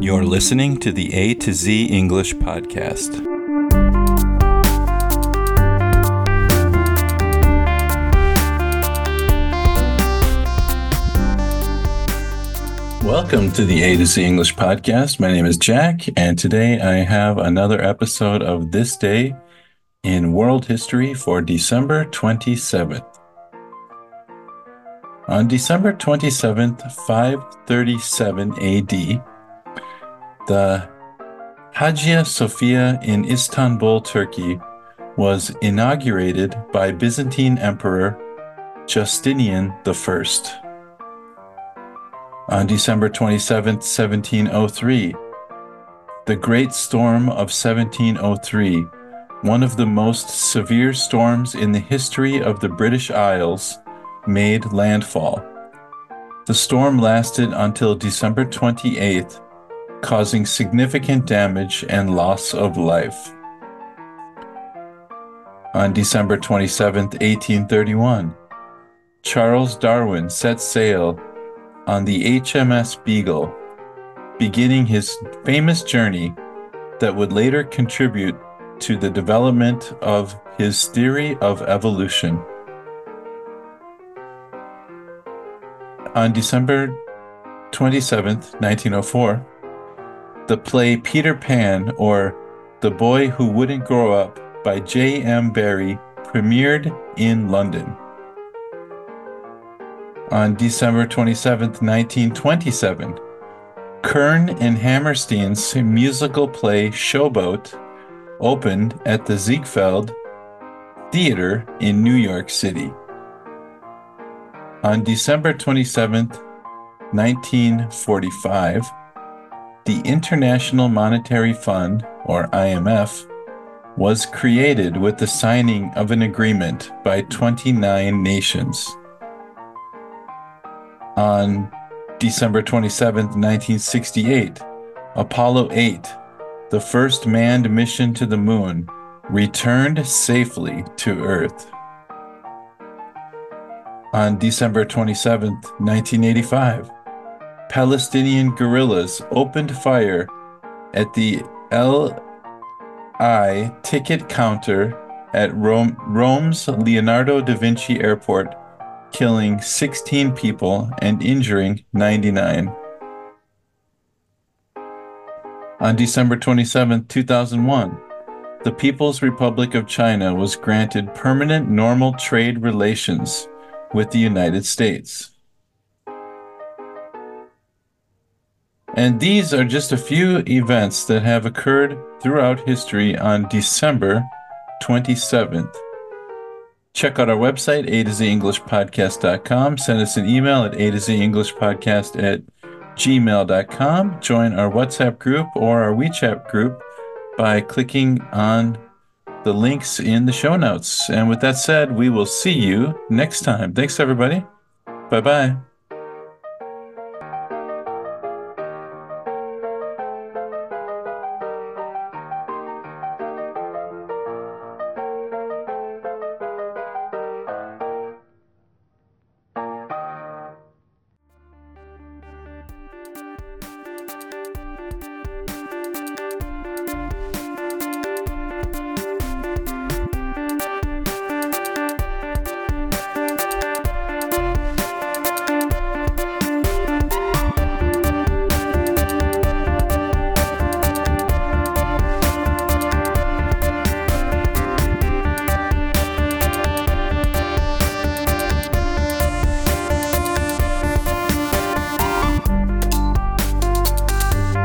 You're listening to the A to Z English Podcast. Welcome to the A to Z English Podcast. My name is Jack, and today I have another episode of This Day in World History for December 27th. On December 27th, 537 AD, the Hagia Sophia in Istanbul, Turkey, was inaugurated by Byzantine Emperor Justinian I. On December 27, 1703, the Great Storm of 1703, one of the most severe storms in the history of the British Isles, made landfall. The storm lasted until December 28th causing significant damage and loss of life. On December 27, 1831, Charles Darwin set sail on the HMS Beagle, beginning his famous journey that would later contribute to the development of his theory of evolution. On December 27, 1904, the play Peter Pan or The Boy Who Wouldn't Grow Up by J.M. Barrie premiered in London. On December 27, 1927, Kern and Hammerstein's musical play Showboat opened at the Ziegfeld Theater in New York City. On December 27, 1945, the International Monetary Fund, or IMF, was created with the signing of an agreement by 29 nations. On December 27, 1968, Apollo 8, the first manned mission to the moon, returned safely to Earth. On December 27, 1985, Palestinian guerrillas opened fire at the El Al ticket counter at Rome, Rome's Leonardo da Vinci Airport, killing 16 people and injuring 99. On December 27, 2001, the People's Republic of China was granted permanent normal trade relations with the United States. And these are just a few events that have occurred throughout history on December 27th. Check out our website, a to z english podcast.com. Send us an email at a to z english podcast at gmail.com. Join our WhatsApp group or our WeChat group by clicking on the links in the show notes. And with that said, we will see you next time. Thanks, everybody. Bye bye.